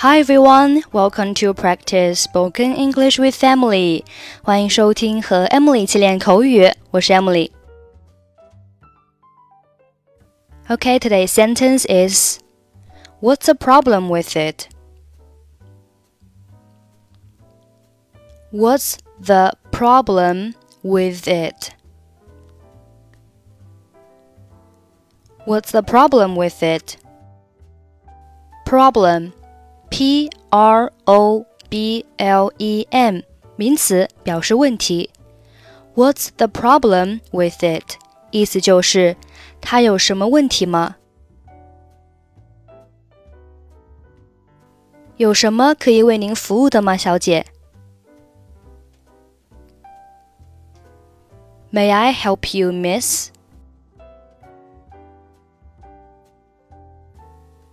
Hi everyone, welcome to practice spoken English with Emily. 欢迎收听和 Emily 一起练口语，我是 Emily。Okay, today's sentence is What's the problem with it? What's the problem with it? What's the problem with it? Problem P R O B L E M 名词，表示问题。What's the problem with it？意思就是它有什么问题吗？有什么可以为您服务的吗，小姐？May I help you, Miss？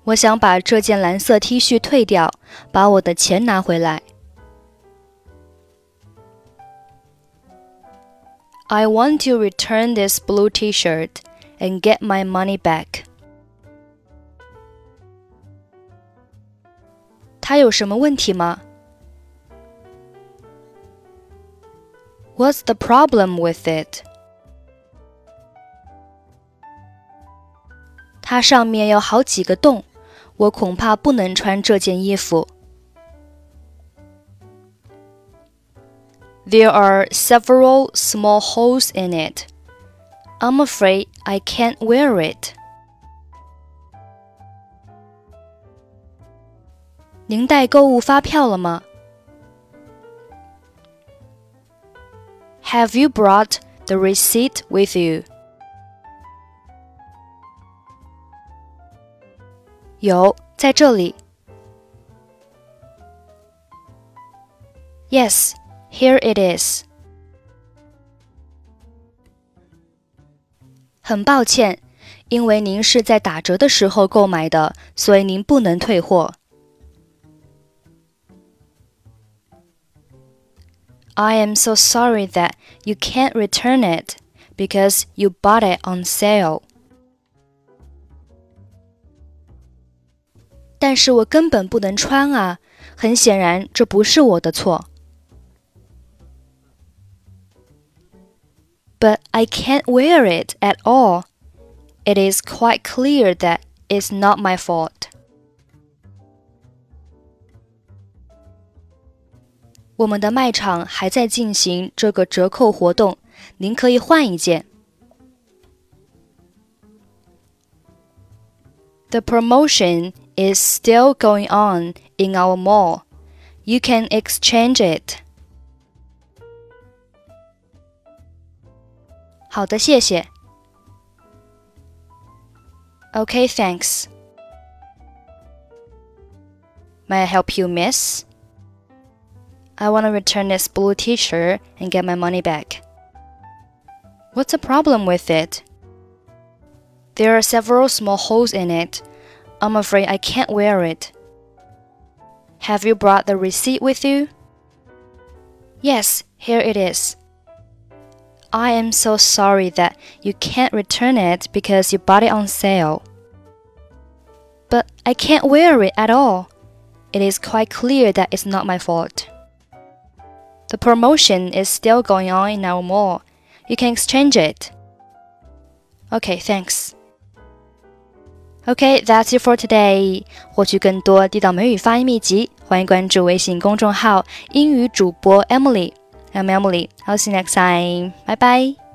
我想把这件蓝色 T 恤退掉，把我的钱拿回来。I want to return this blue T-shirt and get my money back. 他有什么问题吗？What's the problem with it? 它上面有好几个洞。 我恐怕不能穿这件衣服。There are several small holes in it. I'm afraid I can't wear it. 您带购物发票了吗？Have you brought the receipt with you? 有，在这里。Yes, here it is. 很抱歉，因为您是在打折的时候购买的，所以您不能退货。I am so sorry that you can't return it because you bought it on sale. 但是我根本不能穿啊！很显然，这不是我的错。But I can't wear it at all. It is quite clear that it's not my fault. 我们的卖场还在进行这个折扣活动，您可以换一件。The promotion is still going on in our mall. You can exchange it. 好的，谢谢。Okay, thanks. May I help you, miss? I want to return this blue t shirt and get my money back. What's the problem with it? There are several small holes in it. I'm afraid I can't wear it. Have you brought the receipt with you? Yes, here it is. I am so sorry that you can't return it because you bought it on sale. But I can't wear it at all. It is quite clear that it's not my fault. The promotion is still going on in our mall. You can exchange it. Okay, thanks. Okay, that's it for today. 获取更多地道美语发音秘籍，欢迎关注微信公众号“英语主播 Emily”。I'm Emily. I'll see you next time. Bye bye.